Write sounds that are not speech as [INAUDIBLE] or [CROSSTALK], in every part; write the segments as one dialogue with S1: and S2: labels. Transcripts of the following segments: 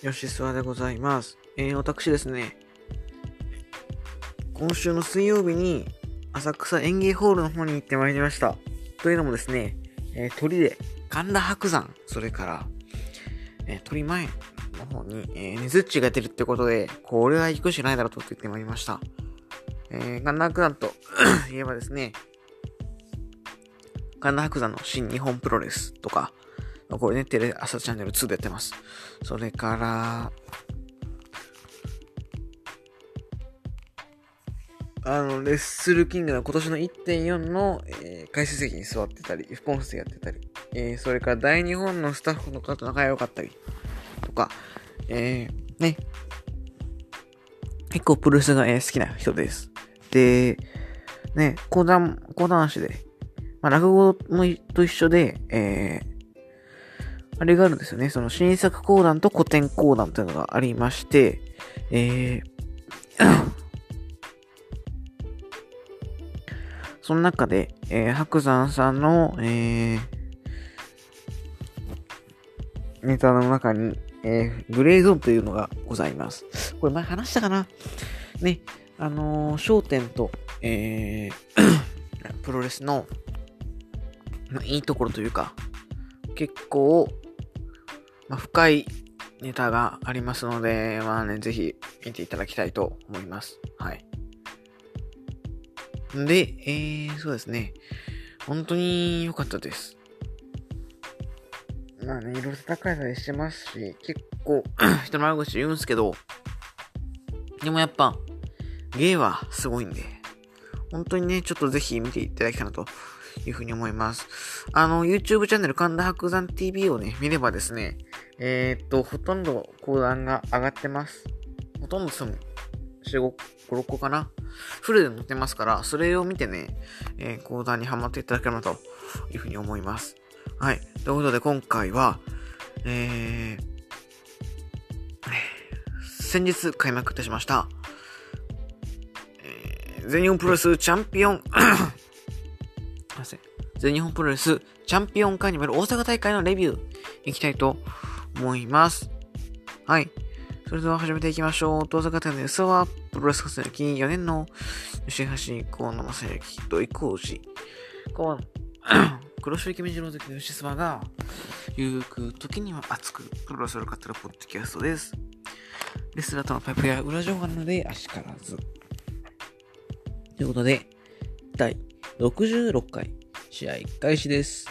S1: 吉諏訪でございます。えー、私ですね、今週の水曜日に浅草園芸ホールの方に行ってまいりました。というのもですね、えー、鳥で神田伯山、それから、えー、鳥前の方に、えー、ねずっちが出るってことで、これは行くしかないだろうと言ってまいりました。えー、神田伯山と [CLEARS THROAT] 言えばですね、神田伯山の新日本プロレスとか、これね、テレ朝チャンネル2でやってます。それから、あの、レッスルキングの今年の1.4の、えー、解説席に座ってたり、副音声やってたり、えー、それから大日本のスタッフの方と仲良かったり、とか、えー、ね、結構プロレスが、えー、好きな人です。で、ね、講談、講談師で、まあ、落語もと一緒で、えー、あれがあるんですよね。その新作講談と古典講談というのがありまして、えー、[COUGHS] その中で、えー、白山さんの、えー、ネタの中に、えー、グレーゾーンというのがございます。これ前話したかな？ね、あのー、焦点と、えー、[COUGHS] プロレスの、まあ、いいところというか、結構、まあ、深いネタがありますので、まあね、ぜひ見ていただきたいと思います。はい。で、えー、そうですね。本当に良かったです。まあね、いろいろ戦いたりしてますし、結構、[CLEARS THROAT] 人の悪口言うんすけど、でもやっぱ、芸はすごいんで、本当にね、ちょっとぜひ見ていただきたいなというふうに思います。あの、YouTube チャンネル神田伯山 TV をね、見ればですね、えー、っと、ほとんど講談が上がってます。ほとんどその、4、5、5、6個かなフルで載ってますから、それを見てね、えー、講談にハマっていただければというふうに思います。はい。ということで、今回は、えー、先日開幕いたしました、えー、全日本プロレスチャンピオン。全日本プロレスチャンピオンカーニバル大阪大会のレビューいきたいと思います。はい。それでは始めていきましょう。大阪店の安はプロレス活躍4年の吉橋河野正幸と伊光寺。河野、[COUGHS] 黒潮池目白関の吉沢が、ゆうく時には熱くプロレスを語るポッドキャストです。レスラーとのパイプや裏情報があるので、あしからず。ということで、第66回試合開始です。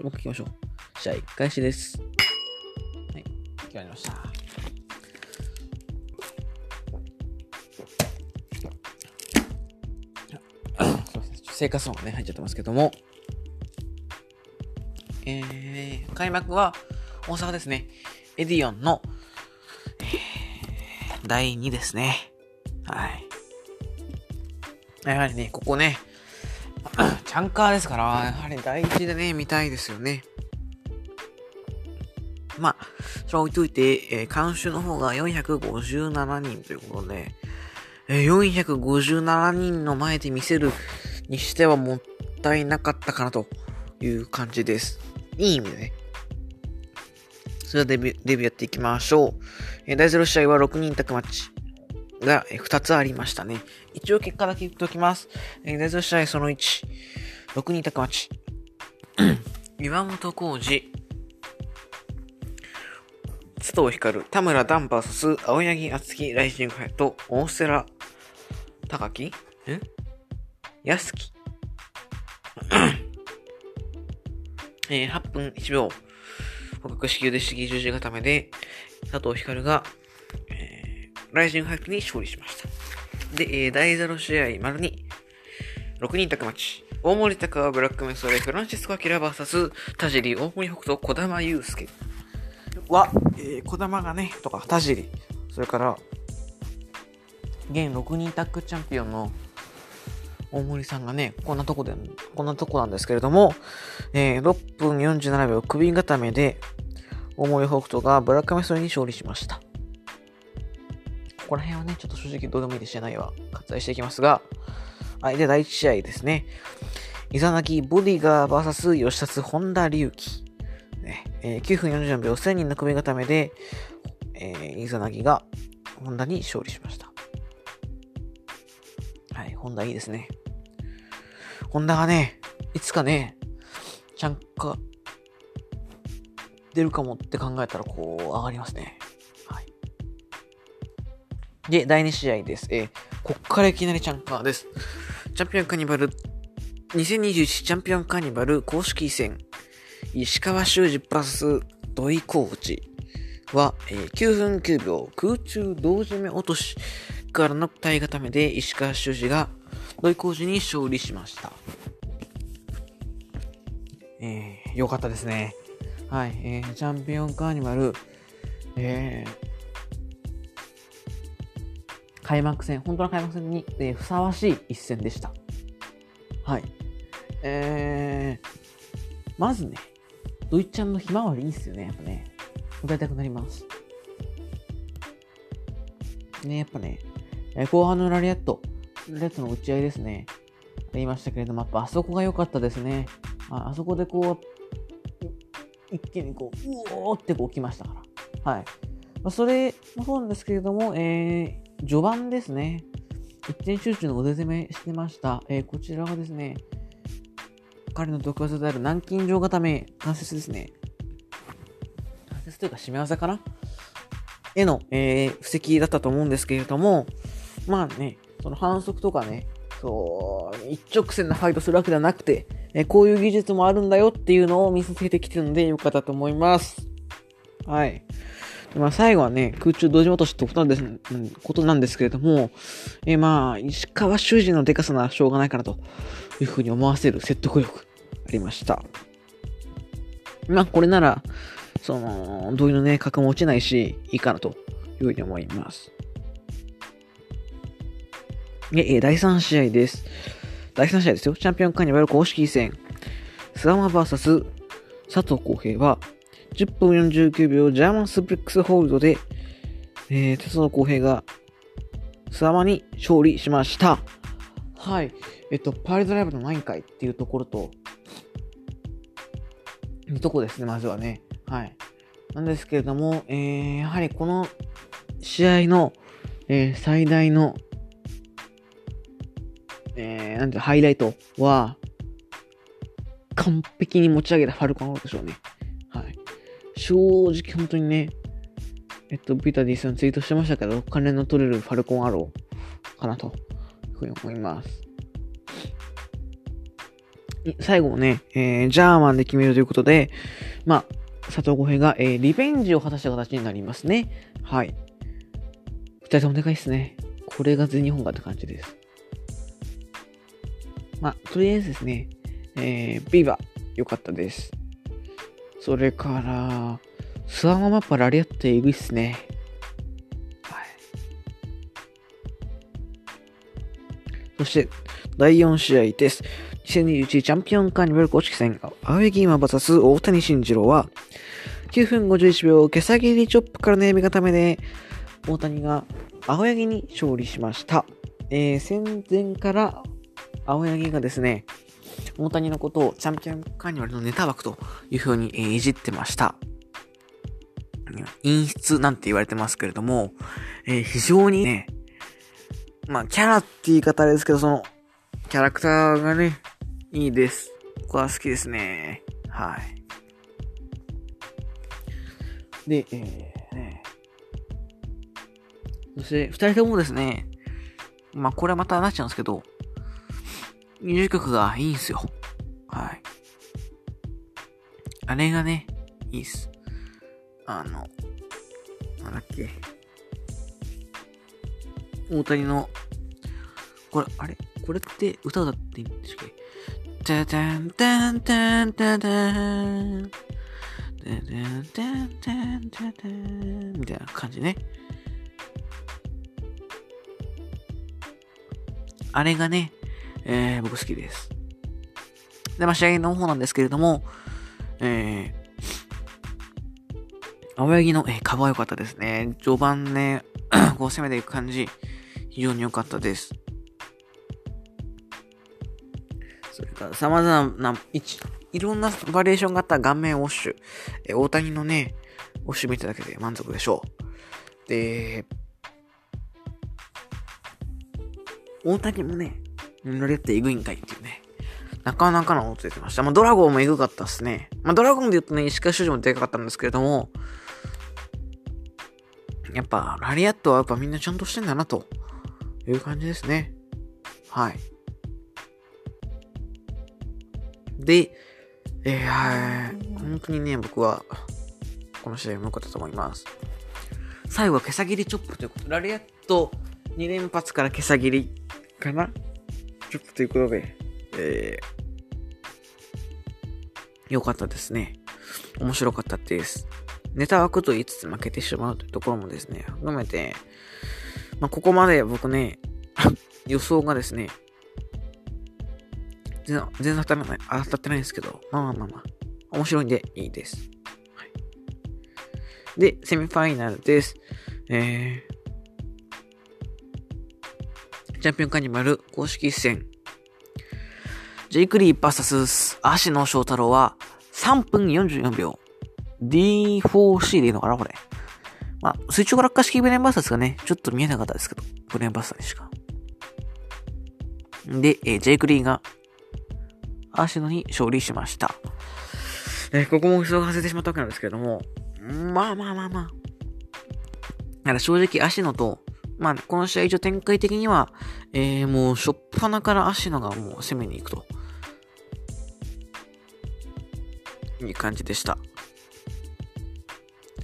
S1: もう一回行きましょう。試合開始です。はい、決まりました。生活音がね、入っちゃってますけども。えー、開幕は大阪ですね。エディオンの、えー、第2ですね。はい。やはりね、ここね、[CLEARS THROAT] チャンカーですから、やはり第一でね、見たいですよね。まあ、それは置いといて、えー、監修の方が457人ということで、えー、457人の前で見せるにしてはもったいなかったかなという感じです。いい意味でね。それではデビュー、デビューやっていきましょう。えー、第0試合は6人宅マッチ。が2つありましたね。一応結果だけ言っておきます。えー、第0試合その1、6人宅マッチ。[COUGHS] 岩本浩二、須藤光、田村ダンバース、青柳敦樹、ライジングハイと、大瀬良高木ん安木。えー、8分1秒。捕獲子宮で式十字固めで、佐藤光が、えー、ライジングハイプに勝利しました。で、えー、第0試合、丸に、6人宅マッチ。大森高はブラックメソレ、フランシスコ・アキラ VS、田尻、大森北斗、小玉祐介は、えー、小玉がね、とか、田尻、それから、現6人タッグチャンピオンの大森さんがね、こんなとこで、こんなとこなんですけれども、えー、6分47秒首固めで、大森北斗がブラックメソレに勝利しました。ここら辺はね、ちょっと正直どうでもいいで知らないわ。割愛していきますが、はい、で、第1試合ですね。イザナギボディガー VS 吉達本田隆起。えー、9分44秒1000人の首固めで、えー、イザナギがホンダに勝利しました。はい、ホンダいいですね。ホンダがね、いつかね、ちゃんか、出るかもって考えたら、こう、上がりますね。はい。で、第2試合です。えー、こっからいきなりチャンカです。チャンピオンカニバル、2021チャンピオンカニバル公式戦、石川修司プラス土井コーチは、えー、9分9秒空中同締め落としからの体固めで石川修司が土井コーチに勝利しました。えー、よかったですね。はい、えー、チャンピオンカーニバル、えー、開幕戦、本当の開幕戦に、えー、ふさわしい一戦でした。はい。えー、まずね、ドイちゃんのひまわりいいっすよね、やっぱね。歌いたくなります。ね、やっぱね、え、後半のラリアット、ラリアットの打ち合いですね。言いましたけれども、やっぱあそこが良かったですね。ああそこでこう、一気にこう、うおーってこう来ましたから。はい。まあ、それもそうなんですけれども、えー、序盤ですね。一点集中の腕攻めしてました。えー、こちらはですね、彼の特技である南京錠固め、関節ですね。関節というか締め技かな？への、えー、布石だったと思うんですけれども、まあね、その反則とかね、そう、一直線なファイトするわけではなくて、えこういう技術もあるんだよっていうのを見せつけてきてるのでよかったと思います。はい。まあ、最後はね、空中同時落としってことなんです、ことなんですけれども、えー、まあ、石川修司のデカさならしょうがないかなというふうに思わせる説得力ありました。まあ、これなら、その、同意のね、格も落ちないし、いいかなというふうに思います。で、え、第3試合です。第3試合ですよ。チャンピオンカーニバル公式戦。スワマ VS 佐藤浩平は、10分49秒ジャーマンスプレックスホールドで、えー、佐藤浩平が、スワマに勝利しました。はい。えっと、パーリドライブの何回っていうところと、いうとこですね、まずはね。はい。なんですけれども、えー、やはりこの試合の、えー、最大のえー、なんてハイライトは、完璧に持ち上げたファルコンローでしょうね。正直本当にね、えっと、ビタディさんツイートしてましたけど、金の取れるファルコンアローかなと、いうふうに思います。最後ね、えー、ジャーマンで決めるということで、まあ、佐藤浩平が、えー、リベンジを果たした形になりますね。はい。二人ともでかいっすね。これが全日本がって感じです。まあ、とりあえずですね、えー、ビーバー、良かったです。それから、スワンマッパラリアってえぐいっすね。はい。そして、第4試合です。2021チャンピオンカーニバル公式戦、青柳今 VS 大谷慎次郎は、9分51秒、毛下切りチョップからの読み固めで、大谷が青柳に勝利しました。えー、戦前から青柳がですね、大谷のことをチャンピオンカーニバルのネタ枠という風に、えー、いじってました。陰湿なんて言われてますけれども、えー、非常にね、まあ、キャラって言い方ですけど、その、キャラクターがね、いいです。ここは好きですね。はい。で、えー、ね。そして、二人ともですね、まあ、これはまたなっちゃうんですけど、ミュージ曲がいいんすよ。はい。あれがね、いいっす。あの、なんだっけ。大谷の、これ、あれ？これって歌だっていいんですっけ？タタンタンタンタタン。タタンタンタンタタン。みたいな感じね。あれがね、えー、僕好きです。で、まあ、試合の方なんですけれども、えー、青柳の、えー、カバー良かったですね。序盤ね、[CLEARS THROAT] こう攻めていく感じ、非常に良かったです。それから様々な位置、いろんなバリエーションがあった顔面ウォッシュ。え大谷のね、ウォッシュ見ただけで満足でしょう。で、大谷もね、乗り合ってエグいんかいっていうね。なかなかの音出てました。まあ、ドラゴンもエグかったっすね。まあ、ドラゴンで言うとね、石川修司もでかかったんですけれども、やっぱ、ラリアットはやっぱみんなちゃんとしてんだな、という感じですね。はい。で、えー、本当にね、僕は、この試合も良かったと思います。最後は毛さ切りチョップということで。ラリアット2連発から毛さ切りかなということで、えー、良かったですね。面白かったです。ネタ枠と言いつつ負けてしまうというところもですね、含めて、まあ、ここまで僕ね、[LAUGHS] 予想がですね、全然、全然当たらない、当たってないんですけど、まあまあまあまあ、面白いんでいいです。はい、で、セミファイナルです。えー、チャンピオンカニマル公式戦。ジェイクリー VS 足野翔太郎は3分44秒。D4C でいいのかなこれ。まあ、水中落下式ブレンバーサーですかね。ちょっと見えなかったですけど。ブレンバーサーでしか。で、えー、ジェイク・リーが、アーシノに勝利しました。えー、ここも人が外れてしまったわけなんですけれども、まあまあまあまあ。だから正直、アシノと、まあ、この試合一応展開的には、えー、もう、しょっぱなからアシノがもう攻めに行くと。いう感じでした。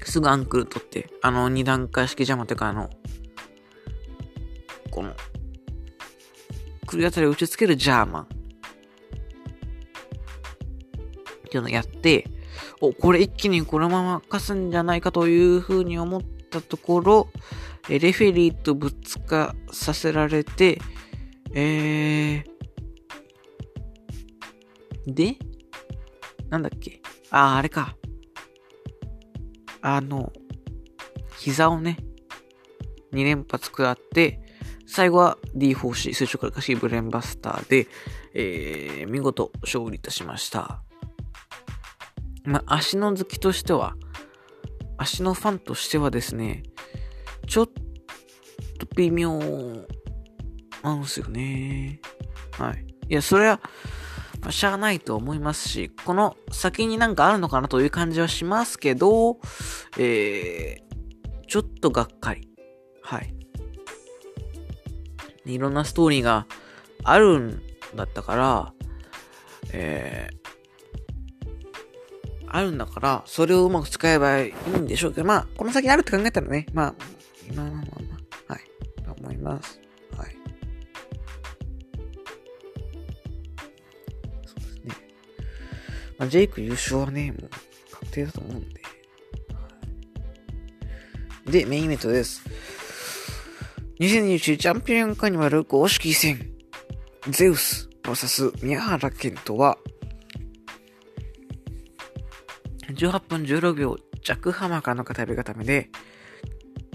S1: すぐアンクル取って、あの二段階式ジャマというかあの、この、首あたりを打ち付けるジャーマン。っていうのをやって、お、これ一気にこのまま勝つんじゃないかというふうに思ったところ、レフェリーとぶつかさせられて、えー、で、なんだっけ？ああ、れか。あの、膝をね、2連発食らって、最後は D4C、垂直からかしブレンバスターで、えー、見事勝利いたしました。まあ、足の好きとしては、足のファンとしてはですね、ちょっと微妙なんですよね。はい。いや、それは、まあ、しゃあないと思いますし、この先になんかあるのかなという感じはしますけど、えー、ちょっとがっかり。はい。いろんなストーリーがあるんだったから、えー、あるんだから、それをうまく使えばいいんでしょうけど、まあ、この先あるって考えたらね、まあ、まあまあまあまあ、はい、と思います。はい。そうですねまあ、ジェイク優勝はね、もう確定だと思うんで。で、メインイベントです。2021チャンピオンカニバル公式戦、ゼウス VS 宮原健人は、18分16秒弱浜からの片指固めで、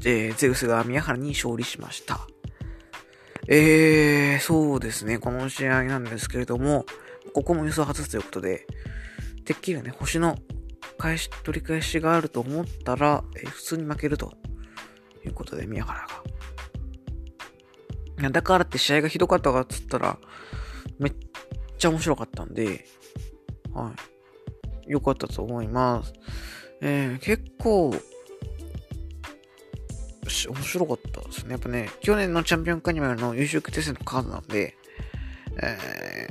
S1: えー、ゼウスが宮原に勝利しました。えー、そうですね、この試合なんですけれども、ここも予想外すということで、てっきりね、星の返し、取り返しがあると思ったら、えー、普通に負けるということで、宮原が。だからって試合がひどかったかっつったら、めっちゃ面白かったんで、はい。良かったと思います。えー、結構、面白かったですね。やっぱね、去年のチャンピオンカニマルの優秀決定戦のカードなんで、え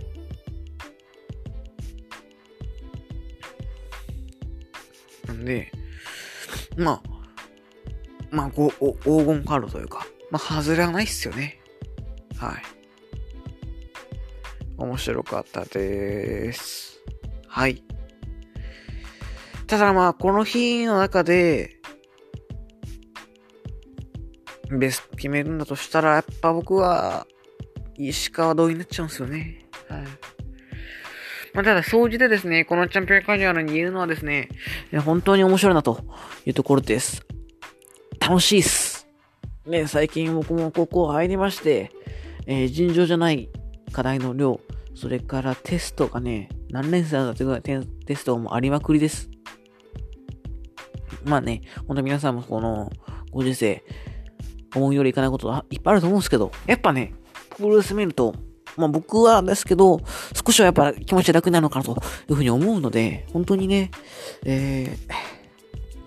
S1: ー、んで、まあ、まあ、こう、黄金カードというか、まあ、外れはないっすよね。はい。面白かったです。はい。ただまあ、この日の中で、ベスト決めるんだとしたら、やっぱ僕は、石川同意になっちゃうんですよね。はい。まあ、ただ、総じてですね、このチャンピオンカジュアルに言えるのはですね、本当に面白いなというところです。楽しいっす。ね、最近僕もここ入りまして、えー、尋常じゃない課題の量、それからテストがね、何年生だってぐらいテテストもありまくりです。まあね、ほんと皆さんもこのご時世、思うよりいかないことはいっぱいあると思うんですけど、やっぱね、プロレス見ると、まあ僕はですけど、少しはやっぱ気持ち楽になるのかなというふうに思うので、本当にね、え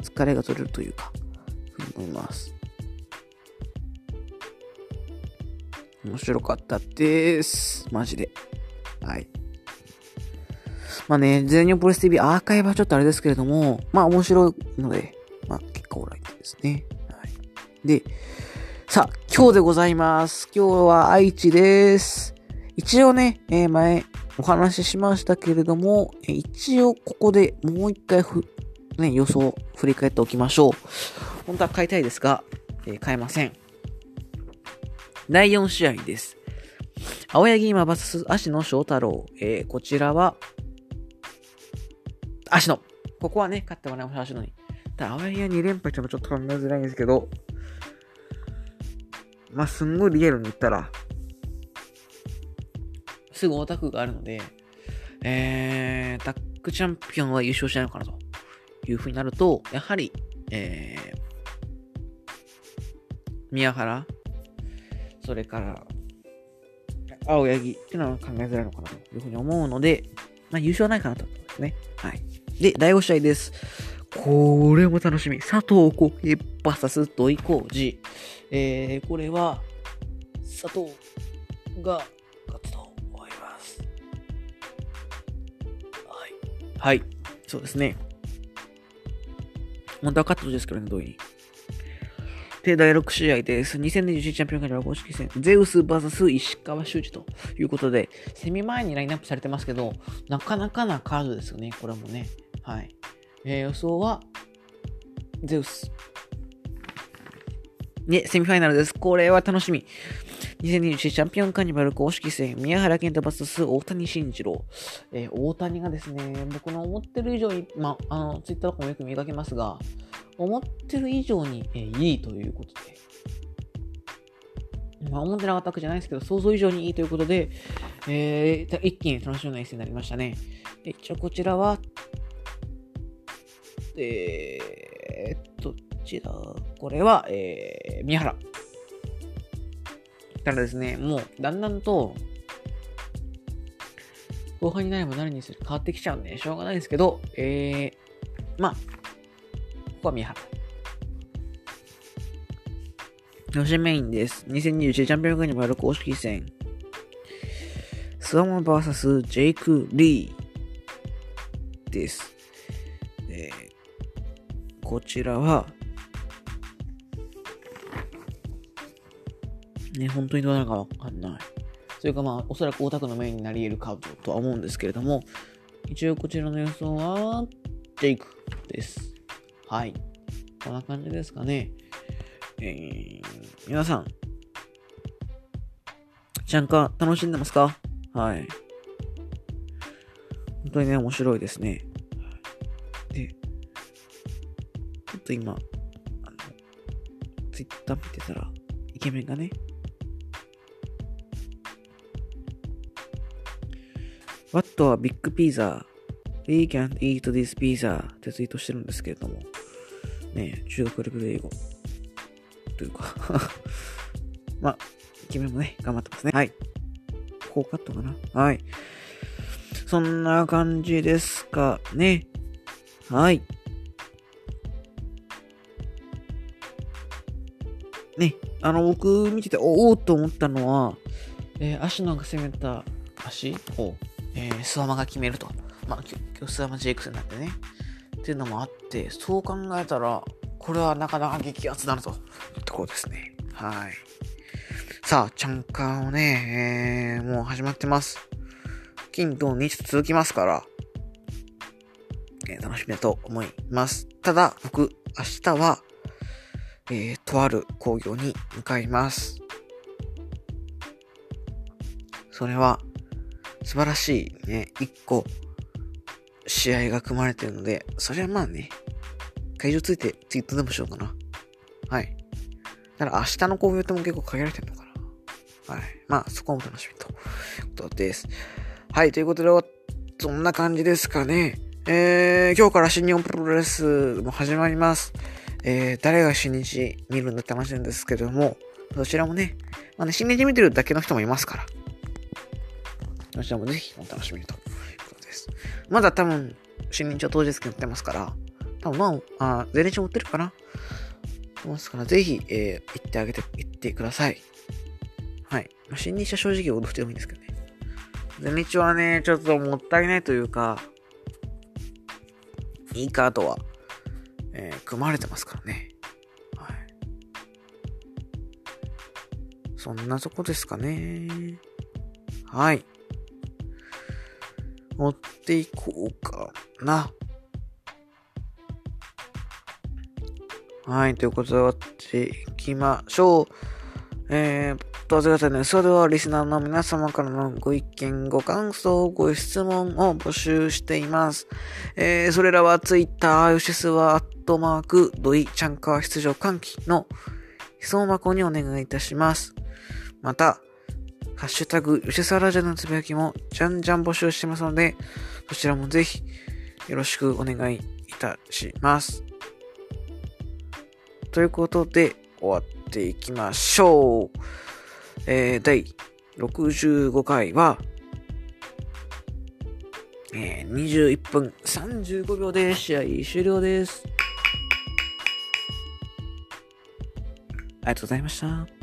S1: ー、疲れが取れるというか、思います。面白かったです。マジで。はい。まあね、全日本プロレス TV アーカイブはちょっとあれですけれども、まあ面白いので、まあ結果オーライですね。はい。で、さあ、今日でございます。今日は愛知です。一応ね、えー前お話ししましたけれども、え一応ここでもう一回ふ、ね、予想振り返っておきましょう。本当は変えたいですが、えー変えません。第4試合です。青柳今 VS 足野翔太郎。えーこちらは、足野。ここはね、勝ってもらいましょう、足野に。ただ、青柳が2連敗ってもちょっと考えづらいんですけど、まあ、すんごいリアルに言ったら、すぐオタクがあるので、えー、タッグチャンピオンは優勝しないのかなというふうになると、やはり、えー、宮原、それから、青柳っていうのは考えづらいのかなというふうに思うので、まあ優勝はないかなと思いますね。はい。で、第5試合です。これも楽しみ。佐藤浩平 VS 土井浩二。えー、これは、佐藤が勝つと思います。はい。はい。そうですね。本当は勝ったですけどね、土井に。で、第6試合です。2021チャンピオンカー公式戦、ゼウス VS 石川修司ということで、セミ前にラインナップされてますけど、なかなかなカードですよね、これもね。はい。えー予想は、ゼウス。で、セミファイナルです。これは楽しみ。2021チャンピオンカーニバル公式戦、宮原健太 VS 大谷慎次郎。えー大谷がですね、僕の思ってる以上に、まあ、あの、ツイッターとかもよく見かけますが、思ってる以上に、えーいいということで。まあ、思ってなかったわけじゃないですけど、想像以上にいいということで、えー一気に楽しみな一戦になりましたね。一応こちらは、えー、どちらこれは、えー、宮原。ただですね、もう、だんだんと、後半になればなるにする変わってきちゃうんで、しょうがないですけど、えー、まあ、ここは宮原。予選メインです。2021チャンピオンカーニバル公式戦。スワマ VS ジェイク・リーです。えーこちらは、ね、本当にどうなるかわかんない。それかまあ、おそらくオタクのメインになり得るカードとは思うんですけれども、一応こちらの予想は、ジェイクです。はい。こんな感じですかね。えー、皆さん、ちゃんか楽しんでますか？はい。本当にね、面白いですね。で、ちょっと今、あの、ツイッター見てたら、イケメンがね、What a big pizza? We can't eat this pizza ってツイートしてるんですけれども、ね、中学レベル英語というか [LAUGHS] まあ、イケメンもね、頑張ってますね。はい。こうカットかな？はい。そんな感じですかね。はい。ね、あの、僕見てて、おおと思ったのは、えー、足のが攻めた足？を、えー、スワマが決めると。まあ、今日スワマ JX になってね。っていうのもあって、そう考えたら、これはなかなか激アツだなというところですね。はい。さあ、チャンカーをね、えー、もう始まってます。金土日続きますから、えー楽しみだと思います。ただ、僕、明日は、えー、とある工業に向かいます。それは、素晴らしいね、一個、試合が組まれてるので、それはまあね、会場ついてツイートでもしようかな。はい。ただ明日の工業っても結構限られてるのかな。はい。まあ、そこも楽しみということです。はい。ということで、そんな感じですかね。えー、今日から新日本プロレスも始まります。えー、誰が新日見るんだって話なんですけども、どちらもね、まあね、新日見てるだけの人もいますから、どちらもぜひお楽しみにということです。まだ多分、新日は当日券売ってますから、多分まあ、あ全日も売ってるかなますから、ぜひ、えー、行ってあげて、行ってください。はい。まあ、新日は正直踊ってもいいんですけどね。全日はね、ちょっともったいないというか、いいカードは、えー、組まれてますからね。はい。そんなとこですかね。はい。持っていこうかな。はい、ということで終わっていきましょう。えー、と、ぜかね、それではリスナーの皆様からのご意見、ご感想、ご質問を募集しています。えー、それらはツイッター、ヨシスはアットマーク、ドイチャンカー出場喚起の質問箱にお願いいたします。また、ハッシュタグ、吉沢ラジオのつぶやきもじゃんじゃん募集してますので、そちらもぜひよろしくお願いいたします。ということで、終わっていきましょう。えー、第65回は、えー、21分35秒で試合終了です。ありがとうございました。